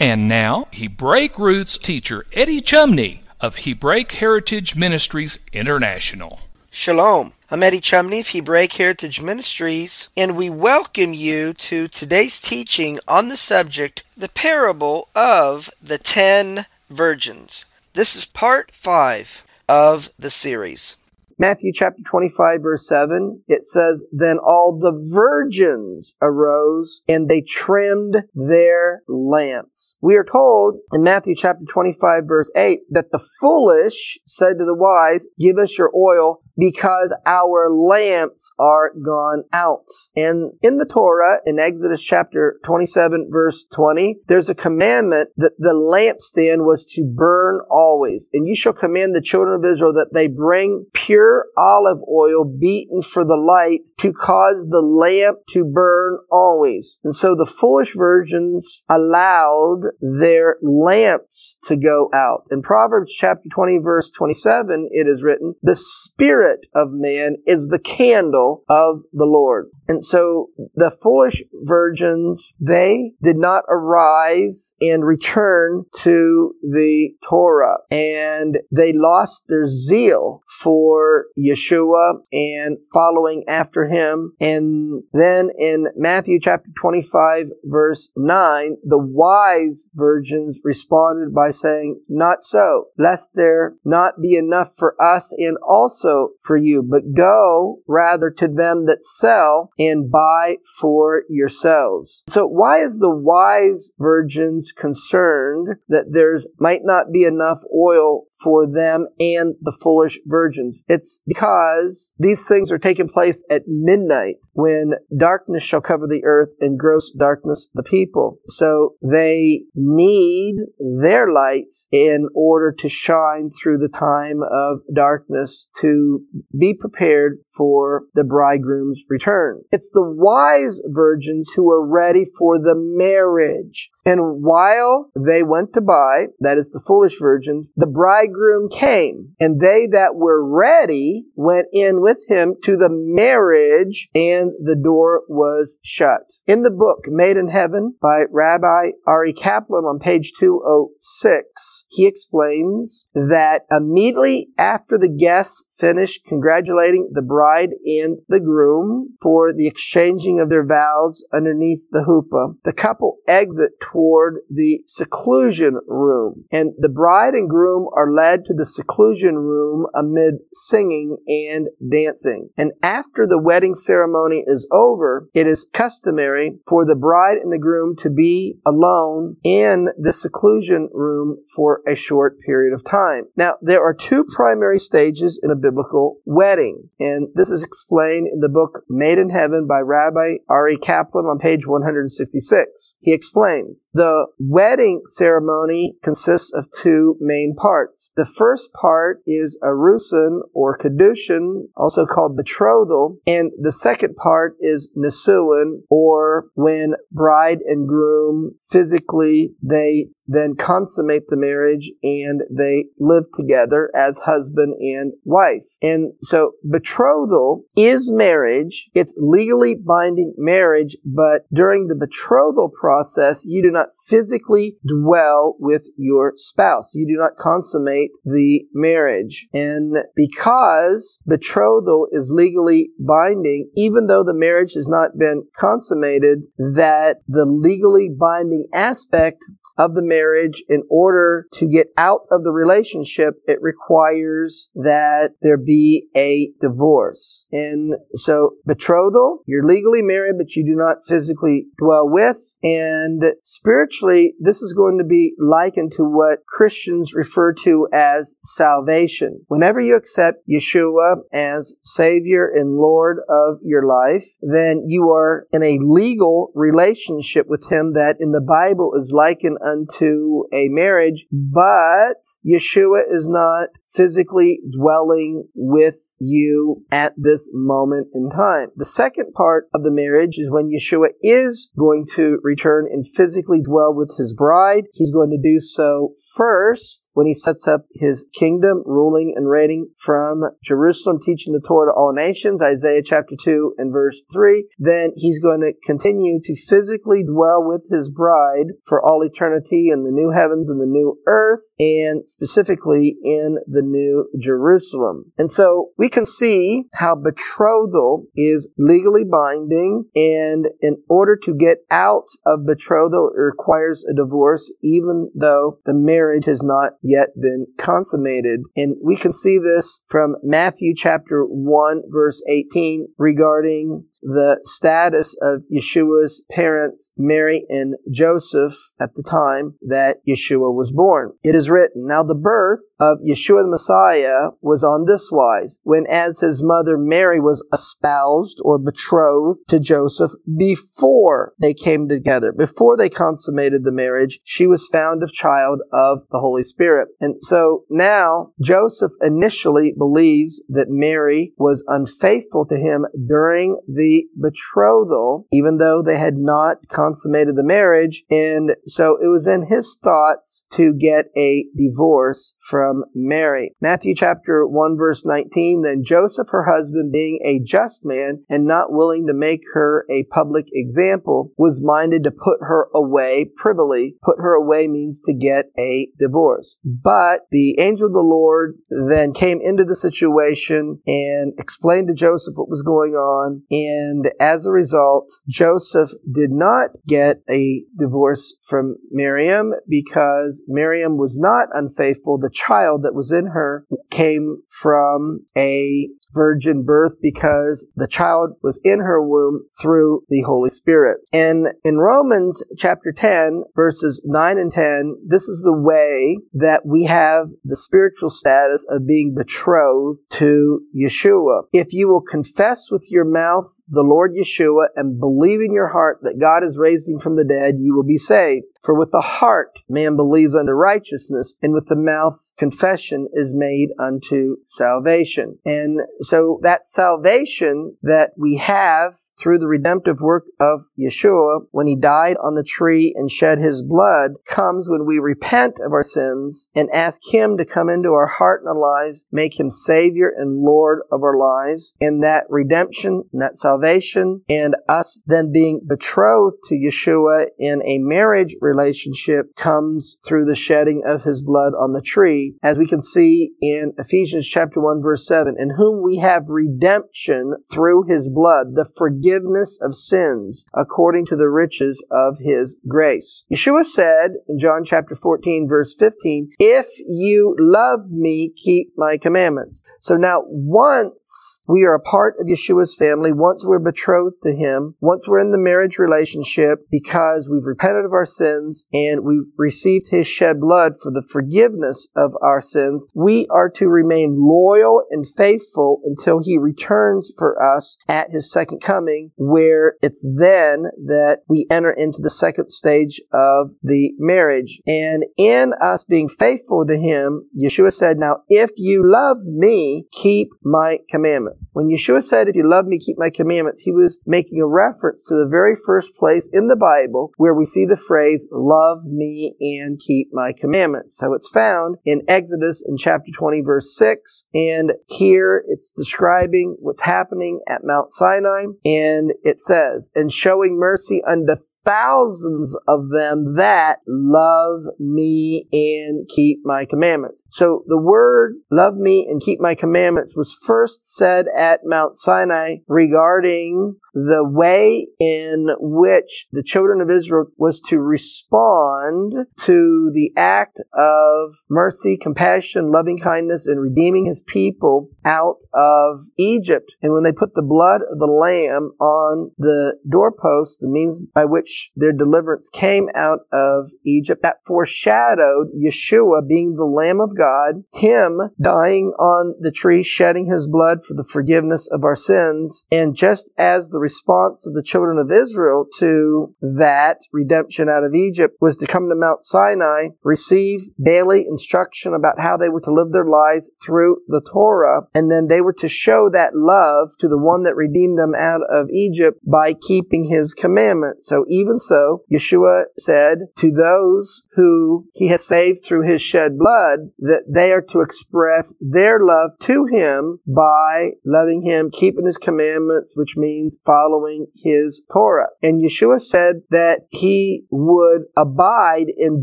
And now, Hebraic roots teacher Eddie Chumney of Hebraic Heritage Ministries International. Shalom. I'm Eddie Chumney of Hebraic Heritage Ministries, and we welcome you to today's teaching on the subject, the parable of the ten virgins. This is part five of the series. Matthew chapter 25 verse 7, it says, Then all the virgins arose and they trimmed their lamps. We are told in Matthew chapter 25 verse 8 that the foolish said to the wise, Give us your oil because our lamps are gone out. And in the Torah, in Exodus chapter 27 verse 20, there's a commandment that the lampstand was to burn always. And you shall command the children of Israel that they bring pure olive oil beaten for the light to cause the lamp to burn always. And so the foolish virgins allowed their lamps to go out. In Proverbs chapter 20 verse 27, it is written, the spirit spirit of man is the candle of the Lord. And so the foolish virgins, they did not arise and return to the Torah and they lost their zeal for Yeshua and following after him. And then in Matthew chapter 25 verse 9, the wise virgins responded by saying, not so, lest there not be enough for us and also for you, but go rather to them that sell and buy for yourselves. So why is the wise virgins concerned that there's might not be enough oil for them and the foolish virgins? It's because these things are taking place at midnight when darkness shall cover the earth and gross darkness the people. So they need their light in order to shine through the time of darkness to be prepared for the bridegroom's return. It's the wise virgins who are ready for the marriage. And while they went to buy, that is the foolish virgins, the bridegroom came, and they that were ready went in with him to the marriage, and the door was shut. In the book Made in Heaven by Rabbi Aryeh Kaplan on page 206, he explains that immediately after the guests finished congratulating the bride and the groom for the exchanging of their vows underneath the chuppah, The couple exit toward the seclusion room, and the bride and groom are led to the seclusion room amid singing and dancing. And after the wedding ceremony is over, it is customary for the bride and the groom to be alone in the seclusion room for a short period of time. Now, there are two primary stages in a biblical wedding. And this is explained in the book Made in Heaven by Rabbi Aryeh Kaplan on page 166. He explains the wedding ceremony consists of two main parts. The first part is arusin or kiddushin, also called betrothal, and the second part is nisuin or when bride and groom physically they then consummate the marriage and they live together as husband and wife. And so betrothal is marriage. It's legally binding marriage, but during the betrothal process, you do not physically dwell with your spouse. You do not consummate the marriage. And because betrothal is legally binding, even though the marriage has not been consummated, that the legally binding aspect of the marriage in order to get out of the relationship, it requires that there be a divorce. And so betrothal, you're legally married, but you do not physically dwell with. And spiritually, this is going to be likened to what Christians refer to as salvation. Whenever you accept Yeshua as Savior and Lord of your life, then you are in a legal relationship with Him that in the Bible is likened unto a marriage, but Yeshua is not physically dwelling with you at this moment in time. The second part of the marriage is when Yeshua is going to return and physically dwell with his bride. He's going to do so first when he sets up his kingdom, ruling and reigning from Jerusalem, teaching the Torah to all nations, Isaiah chapter 2 and verse 3. Then he's going to continue to physically dwell with his bride for all eternity in the new heavens and the new earth, and specifically in the new Jerusalem. And so we can see how betrothal is legally binding, and in order to get out of betrothal, it requires a divorce, even though the marriage has not yet been consummated. And we can see this from Matthew chapter 1, verse 18, regarding the status of Yeshua's parents, Mary and Joseph, at the time that Yeshua was born. It is written, Now the birth of Yeshua the Messiah was on this wise, when as his mother Mary was espoused or betrothed to Joseph before they came together, before they consummated the marriage, she was found of child of the Holy Spirit. And so now Joseph initially believes that Mary was unfaithful to him during the the betrothal, even though they had not consummated the marriage. And so it was in his thoughts to get a divorce from Mary. Matthew chapter 1 verse 19, then Joseph, her husband, being a just man and not willing to make her a public example, was minded to put her away privily. Put her away means to get a divorce. But the angel of the Lord then came into the situation and explained to Joseph what was going on and and as a result, Joseph did not get a divorce from Miriam because Miriam was not unfaithful. The child that was in her came from a virgin birth because the child was in her womb through the Holy Spirit. And in Romans chapter 10, verses 9 and 10, this is the way that we have the spiritual status of being betrothed to Yeshua. If you will confess with your mouth the Lord Yeshua and believe in your heart that God raised him from the dead, you will be saved. For with the heart man believes unto righteousness, and with the mouth confession is made unto salvation. And so that salvation that we have through the redemptive work of Yeshua when he died on the tree and shed his blood comes when we repent of our sins and ask him to come into our heart and our lives, make him Savior and Lord of our lives. And that redemption and that salvation and us then being betrothed to Yeshua in a marriage relationship comes through the shedding of his blood on the tree. As we can see in Ephesians chapter 1 verse 7, in whom we have redemption through his blood, the forgiveness of sins, according to the riches of his grace. Yeshua said in John chapter 14, verse 15, If you love me, keep my commandments. So now, once we are a part of Yeshua's family, once we're betrothed to him, once we're in the marriage relationship, because we've repented of our sins and we've received his shed blood for the forgiveness of our sins, we are to remain loyal and faithful until he returns for us at his second coming, where it's then that we enter into the second stage of the marriage. And in us being faithful to him, Yeshua said, Now, if you love me, keep my commandments. When Yeshua said, If you love me, keep my commandments, he was making a reference to the very first place in the Bible where we see the phrase, Love me and keep my commandments. So it's found in Exodus in chapter 20, verse 6. And here it's it's describing what's happening at Mount Sinai. And it says, and showing mercy unto thousands of them that love me and keep my commandments. So the word love me and keep my commandments was first said at Mount Sinai regarding the way in which the children of Israel was to respond to the act of mercy, compassion, loving kindness, and redeeming his people out of Egypt. And when they put the blood of the lamb on the doorpost, the means by which their deliverance came out of Egypt, that foreshadowed Yeshua being the Lamb of God, him dying on the tree, shedding his blood for the forgiveness of our sins. And just as the response of the children of Israel to that redemption out of Egypt was to come to Mount Sinai, receive daily instruction about how they were to live their lives through the Torah, and then they were to show that love to the one that redeemed them out of Egypt by keeping his commandments. So even so, Yeshua said to those who he has saved through his shed blood that they are to express their love to him by loving him, keeping his commandments, which means following his Torah. And Yeshua said that he would abide and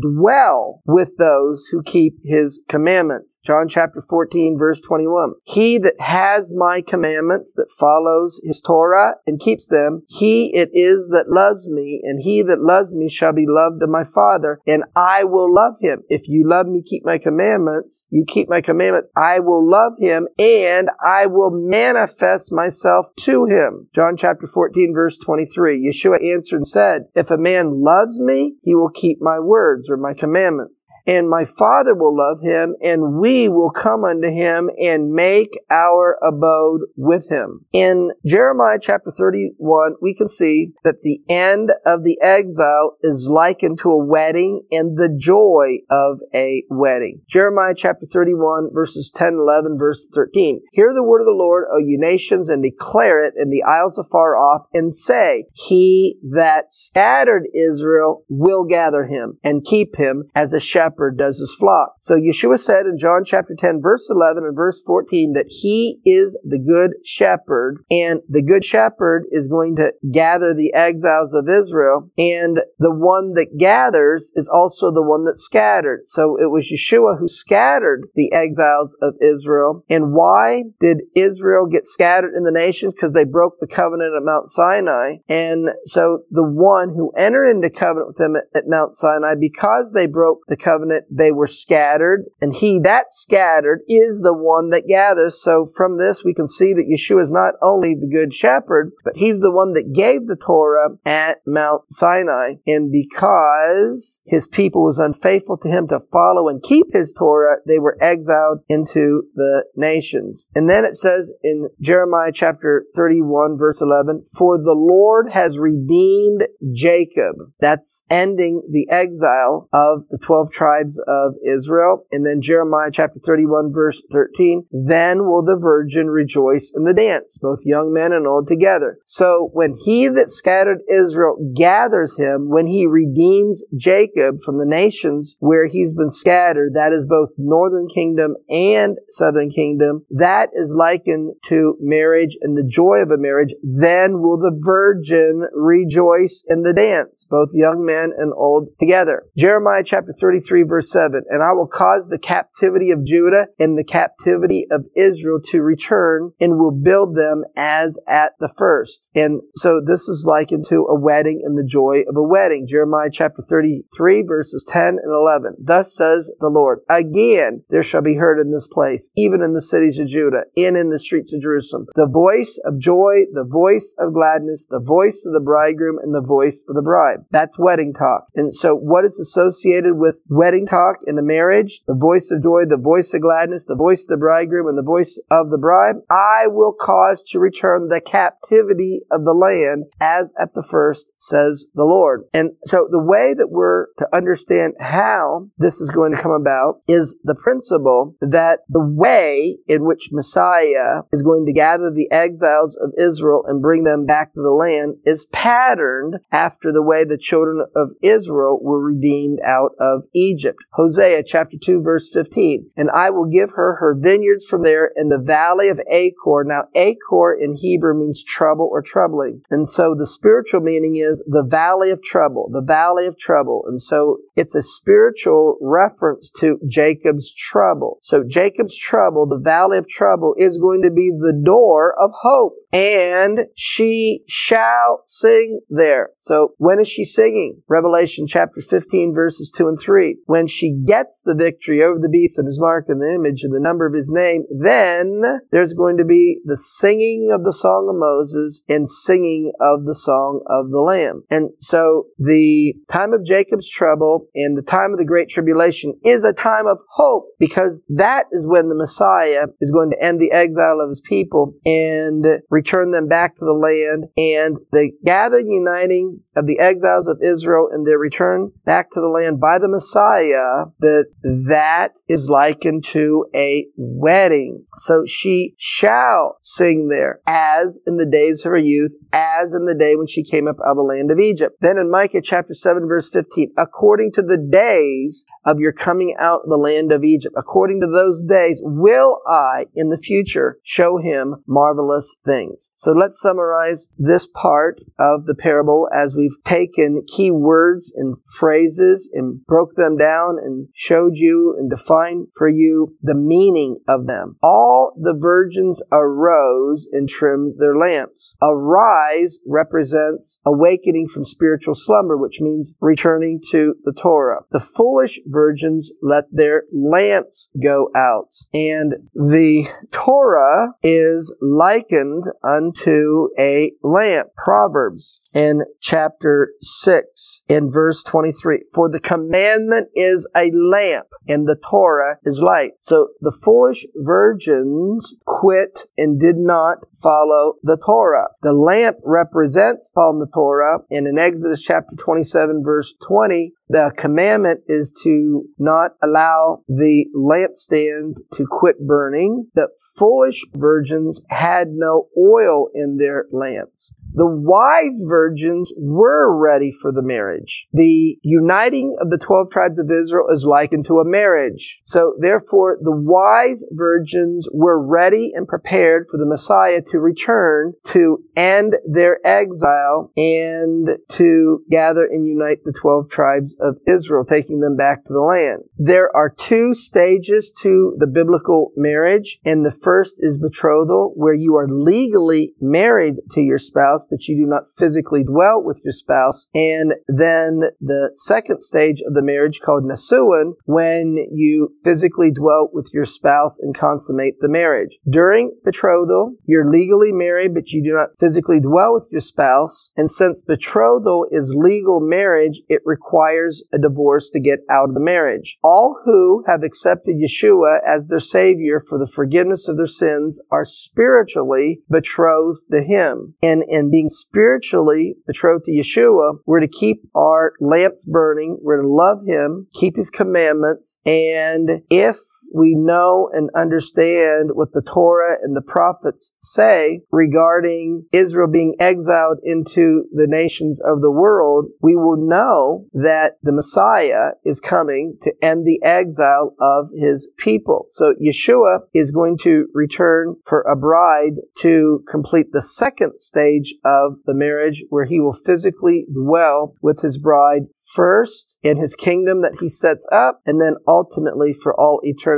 dwell with those who keep his commandments. John chapter 14 verse 21. He that has my commandments that follows his Torah and keeps them, he it is that loves me, and he that loves me shall be loved of my Father, and I will love him. If you love me, keep my commandments, you keep my commandments, I will love him, and I will manifest myself to him. John chapter 14 verse 23. Yeshua answered and said, If a man loves me, he will keep my words or my commandments and my Father will love him, and we will come unto him and make our abode with him. In Jeremiah chapter 31, we can see that the end of the exile is likened to a wedding and the joy of a wedding. Jeremiah chapter 31, verses 10, 11, verse 13. Hear the word of the Lord, O you nations, and declare it in the isles afar off, and say, He that scattered Israel will gather him and keep him as a shepherd shepherd does his flock. So Yeshua said in John chapter 10 verse 11 and verse 14 that he is the good shepherd and the good shepherd is going to gather the exiles of Israel and the one that gathers is also the one that scattered. So it was Yeshua who scattered the exiles of Israel. And why did Israel get scattered in the nations? Because they broke the covenant at Mount Sinai. And so the one who entered into covenant with them at, at Mount Sinai, because they broke the covenant covenant, they were scattered, and he that scattered is the one that gathers. So from this, we can see that Yeshua is not only the good shepherd, but he's the one that gave the Torah at Mount Sinai. And because his people was unfaithful to him to follow and keep his Torah, they were exiled into the nations. And then it says in Jeremiah chapter 31 verse 11, for the Lord has redeemed Jacob. That's ending the exile of the 12 tribes of Israel. And then Jeremiah chapter 31 verse 13, then will the virgin rejoice in the dance, both young men and old together. So when he that scattered Israel gathers him, when he redeems Jacob from the nations where he's been scattered, that is both northern kingdom and southern kingdom, that is likened to marriage and the joy of a marriage. Then will the virgin rejoice in the dance, both young men and old together. Jeremiah chapter 33 verse 7, and I will cause the captivity of Judah and the captivity of Israel to return and will build them as at the first. And so this is likened to a wedding the joy of a wedding. Jeremiah chapter 33 verses 10 and 11. Thus says the Lord, again there shall be heard in this place, even in the cities of Judah and in the streets of Jerusalem, the voice of joy, the voice of gladness, the voice of the bridegroom and the voice of the bride. That's wedding talk. And so what is associated with wedding talk in the marriage, the voice of joy, the voice of gladness, the voice of the bridegroom, and the voice of the bride, I will cause to return the captivity of the land as at the first, says the Lord. And so the way that we're to understand how this is going to come about is the principle that the way in which Messiah is going to gather the exiles of Israel and bring them back to the land is patterned after the way the children of Israel were redeemed out of Egypt. Hosea chapter 2 verse 15. And I will give her her vineyards from there and the valley of Achor. Now, Achor in Hebrew means trouble or troubling. And so the spiritual meaning is the valley of trouble, the valley of trouble. And so it's a spiritual reference to Jacob's trouble. So Jacob's trouble, the valley of trouble, is going to be the door of hope and she shall sing there. So when is she singing? Revelation chapter 15 verses 2 and 3. When she gets the victory over the beast and his mark and the image and the number of his name, then there's going to be the singing of the song of Moses and singing of the song of the Lamb. And so the time of Jacob's trouble and the time of the great tribulation is a time of hope because that is when the Messiah is going to end the exile of his people and return them back to the land, and the gathering, uniting of the exiles of Israel and their return back to the land by the Messiah, that that is likened to a wedding. So she shall sing there, as in the days of her youth, as in the day when she came up out of the land of Egypt. Then in Micah chapter 7 verse 15, according to the days of your coming out of the land of Egypt, according to those days, will I in the future show him marvelous things. So let's summarize this part of the parable as we've taken key words and phrases and broke them down and showed you and defined for you the meaning of them. All the virgins arose and trimmed their lamps. Arise represents awakening from spiritual slumber, which means returning to the Torah. The foolish virgins let their lamps go out. And the Torah is likened unto a lamp. Proverbs in chapter 6 in verse 23. For the commandment is a lamp and the Torah is light. So the foolish virgins quit and did not follow the Torah. The lamp represents following the Torah. And in Exodus chapter 27 verse 20, the commandment is to not allow the lampstand to quit burning. The foolish virgins had no oil in their lamps. The wise virgins were ready for the marriage. The uniting of the 12 tribes of Israel is likened to a marriage. So therefore, the wise virgins were ready and prepared for the Messiah to return to end their exile and to gather and unite the 12 tribes of Israel, taking them back to the land. There are two stages to the biblical marriage, and the first is betrothal, where you are legally married to your spouse, but you do not physically dwell with your spouse. And then the second stage of the marriage called Nisuin, when you physically dwell with your spouse and consummate the marriage. During betrothal, you're legally married, but you do not physically dwell with your spouse. And since betrothal is legal marriage, it requires a divorce to get out of the marriage. All who have accepted Yeshua as their Savior for the forgiveness of their sins are spiritually betrothed to Him. And in being spiritually betrothed to Yeshua, we're to keep our lamps burning. We're to love Him, keep His commandments. And if we know and understand what the Torah and the prophets say regarding Israel being exiled into the nations of the world, we will know that the Messiah is coming to end the exile of his people. So Yeshua is going to return for a bride to complete the second stage of the marriage where he will physically dwell with his bride first in his kingdom that he sets up, and then ultimately for all eternity,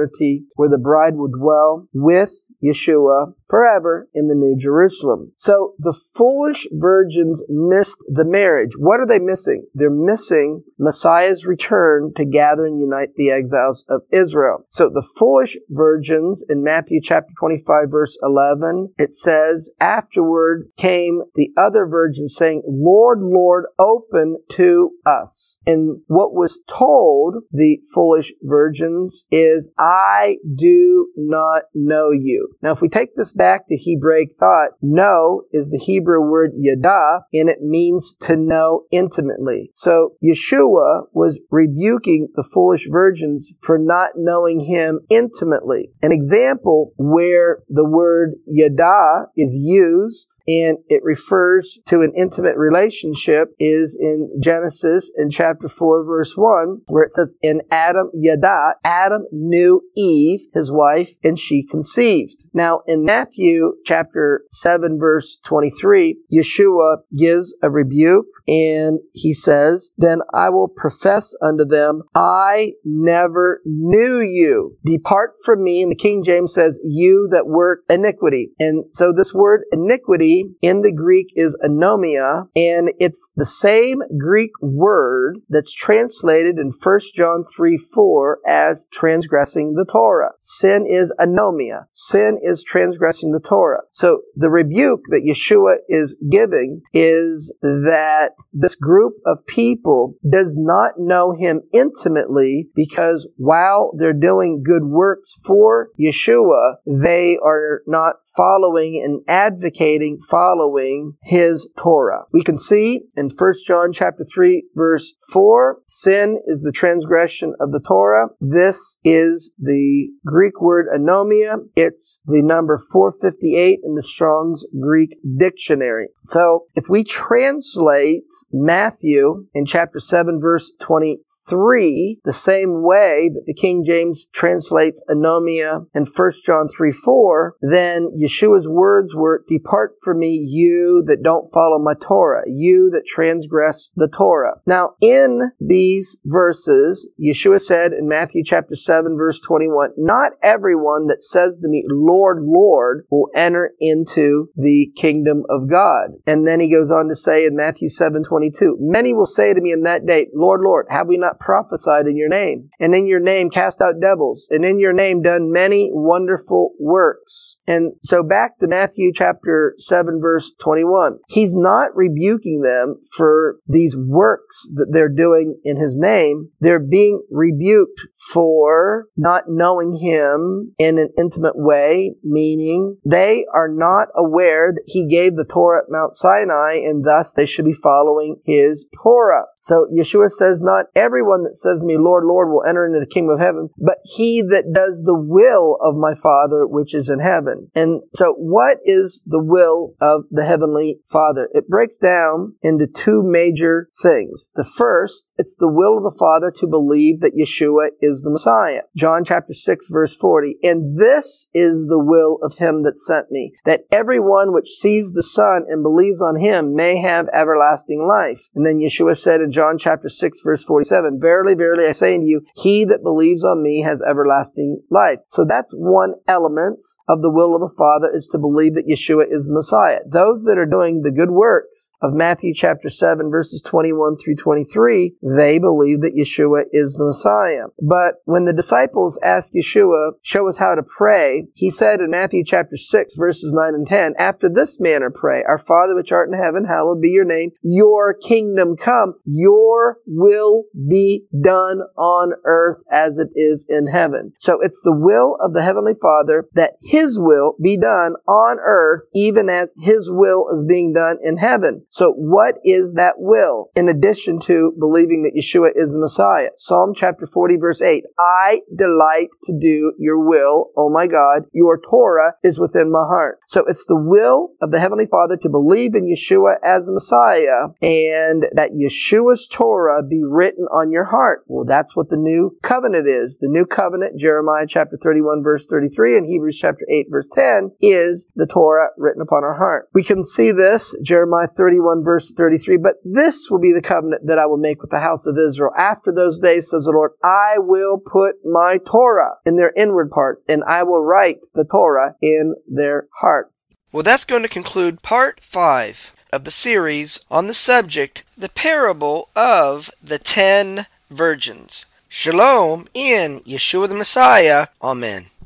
where the bride will dwell with Yeshua forever in the New Jerusalem. So the foolish virgins missed the marriage. What are they missing? They're missing Messiah's return to gather and unite the exiles of Israel. So the foolish virgins in Matthew chapter 25 verse 11, it says, afterward came the other virgins saying, Lord, Lord, open to us. And what was told the foolish virgins is, I do not know you. Now, if we take this back to Hebraic thought, know is the Hebrew word yada, and it means to know intimately. So Yeshua was rebuking the foolish virgins for not knowing him intimately. An example where the word yada is used and it refers to an intimate relationship is in Genesis in chapter 4 verse 1 where it says in Adam Yada Adam knew Eve his wife and she conceived. Now in Matthew chapter 7 verse 23 Yeshua gives a rebuke and he says then I will profess unto them I never knew you. Depart from me. And the King James says you that work iniquity. And so this word iniquity in the Greek is anomia, and it's the same Greek word that's translated in 1 John 3 4 as transgressing the Torah. Sin is anomia. Sin is transgressing the Torah. So the rebuke that Yeshua is giving is that this group of people does not know him intimately because while they're doing good works for Yeshua, they are not following and advocating following his Torah. We can see in 1 John chapter 3 verse 4, sin is the transgression of the Torah. This is the Greek word anomia. It's the number 458 in the Strong's Greek dictionary. So if we translate Matthew in chapter 7 verse 23 the same way that the King James translates anomia in 1 John 3 4, then Yeshua's words were, Depart from me, you that don't follow my Torah, you that transgress the Torah. Now, in these verses, Yeshua said in Matthew chapter 7 verse 21, Not everyone that says to me, Lord, Lord, will enter into the kingdom of God. And then he goes on to say in Matthew 7 22, Many will say to me in that day, Lord, Lord, have we not prophesied in your name, and in your name cast out devils, and in your name done many wonderful works. And so back to Matthew chapter 7 verse 21. He's not rebuking them for these works that they're doing in his name. They're being rebuked for not knowing him in an intimate way, meaning they are not aware that he gave the Torah at Mount Sinai and thus they should be following his Torah. So Yeshua says, not everyone that says to me, Lord, Lord, will enter into the kingdom of heaven, but he that does the will of my Father which is in heaven. And so what is the will of the heavenly Father? It breaks down into two major things. The first, it's the will of the Father to believe that Yeshua is the Messiah. John chapter 6 verse 40. And this is the will of him that sent me, that everyone which sees the Son and believes on him may have everlasting life. And then Yeshua said in John chapter 6 verse 47, Verily, verily, I say unto you, he that believes on me has everlasting life. So that's one element of the will of the Father is to believe that Yeshua is the Messiah. Those that are doing the good works of Matthew chapter 7 verses 21 through 23, they believe that Yeshua is the Messiah. But when the disciples asked Yeshua, show us how to pray, he said in Matthew chapter 6 verses 9 and 10, after this manner pray, our Father which art in heaven, hallowed be your name, your kingdom come, your your will be done on earth as it is in heaven. So it's the will of the Heavenly Father that His will be done on earth even as His will is being done in heaven. So what is that will? In addition to believing that Yeshua is the Messiah. Psalm chapter 40 verse 8. I delight to do your will, oh my God. Your Torah is within my heart. So it's the will of the Heavenly Father to believe in Yeshua as the Messiah and that Yeshua's Torah be written on your heart. Well, that's what the new covenant is. The new covenant, Jeremiah chapter 31 verse 33 and Hebrews chapter 8 verse 10 is the Torah written upon our heart. We can see this, Jeremiah 31 verse 33, but this will be the covenant that I will make with the house of Israel. After those days, says the Lord, I will put my Torah in their inward parts and I will write the Torah in their hearts. Well, that's going to conclude part five of the series on the subject, the parable of the ten virgins. Shalom in Yeshua the Messiah. Amen.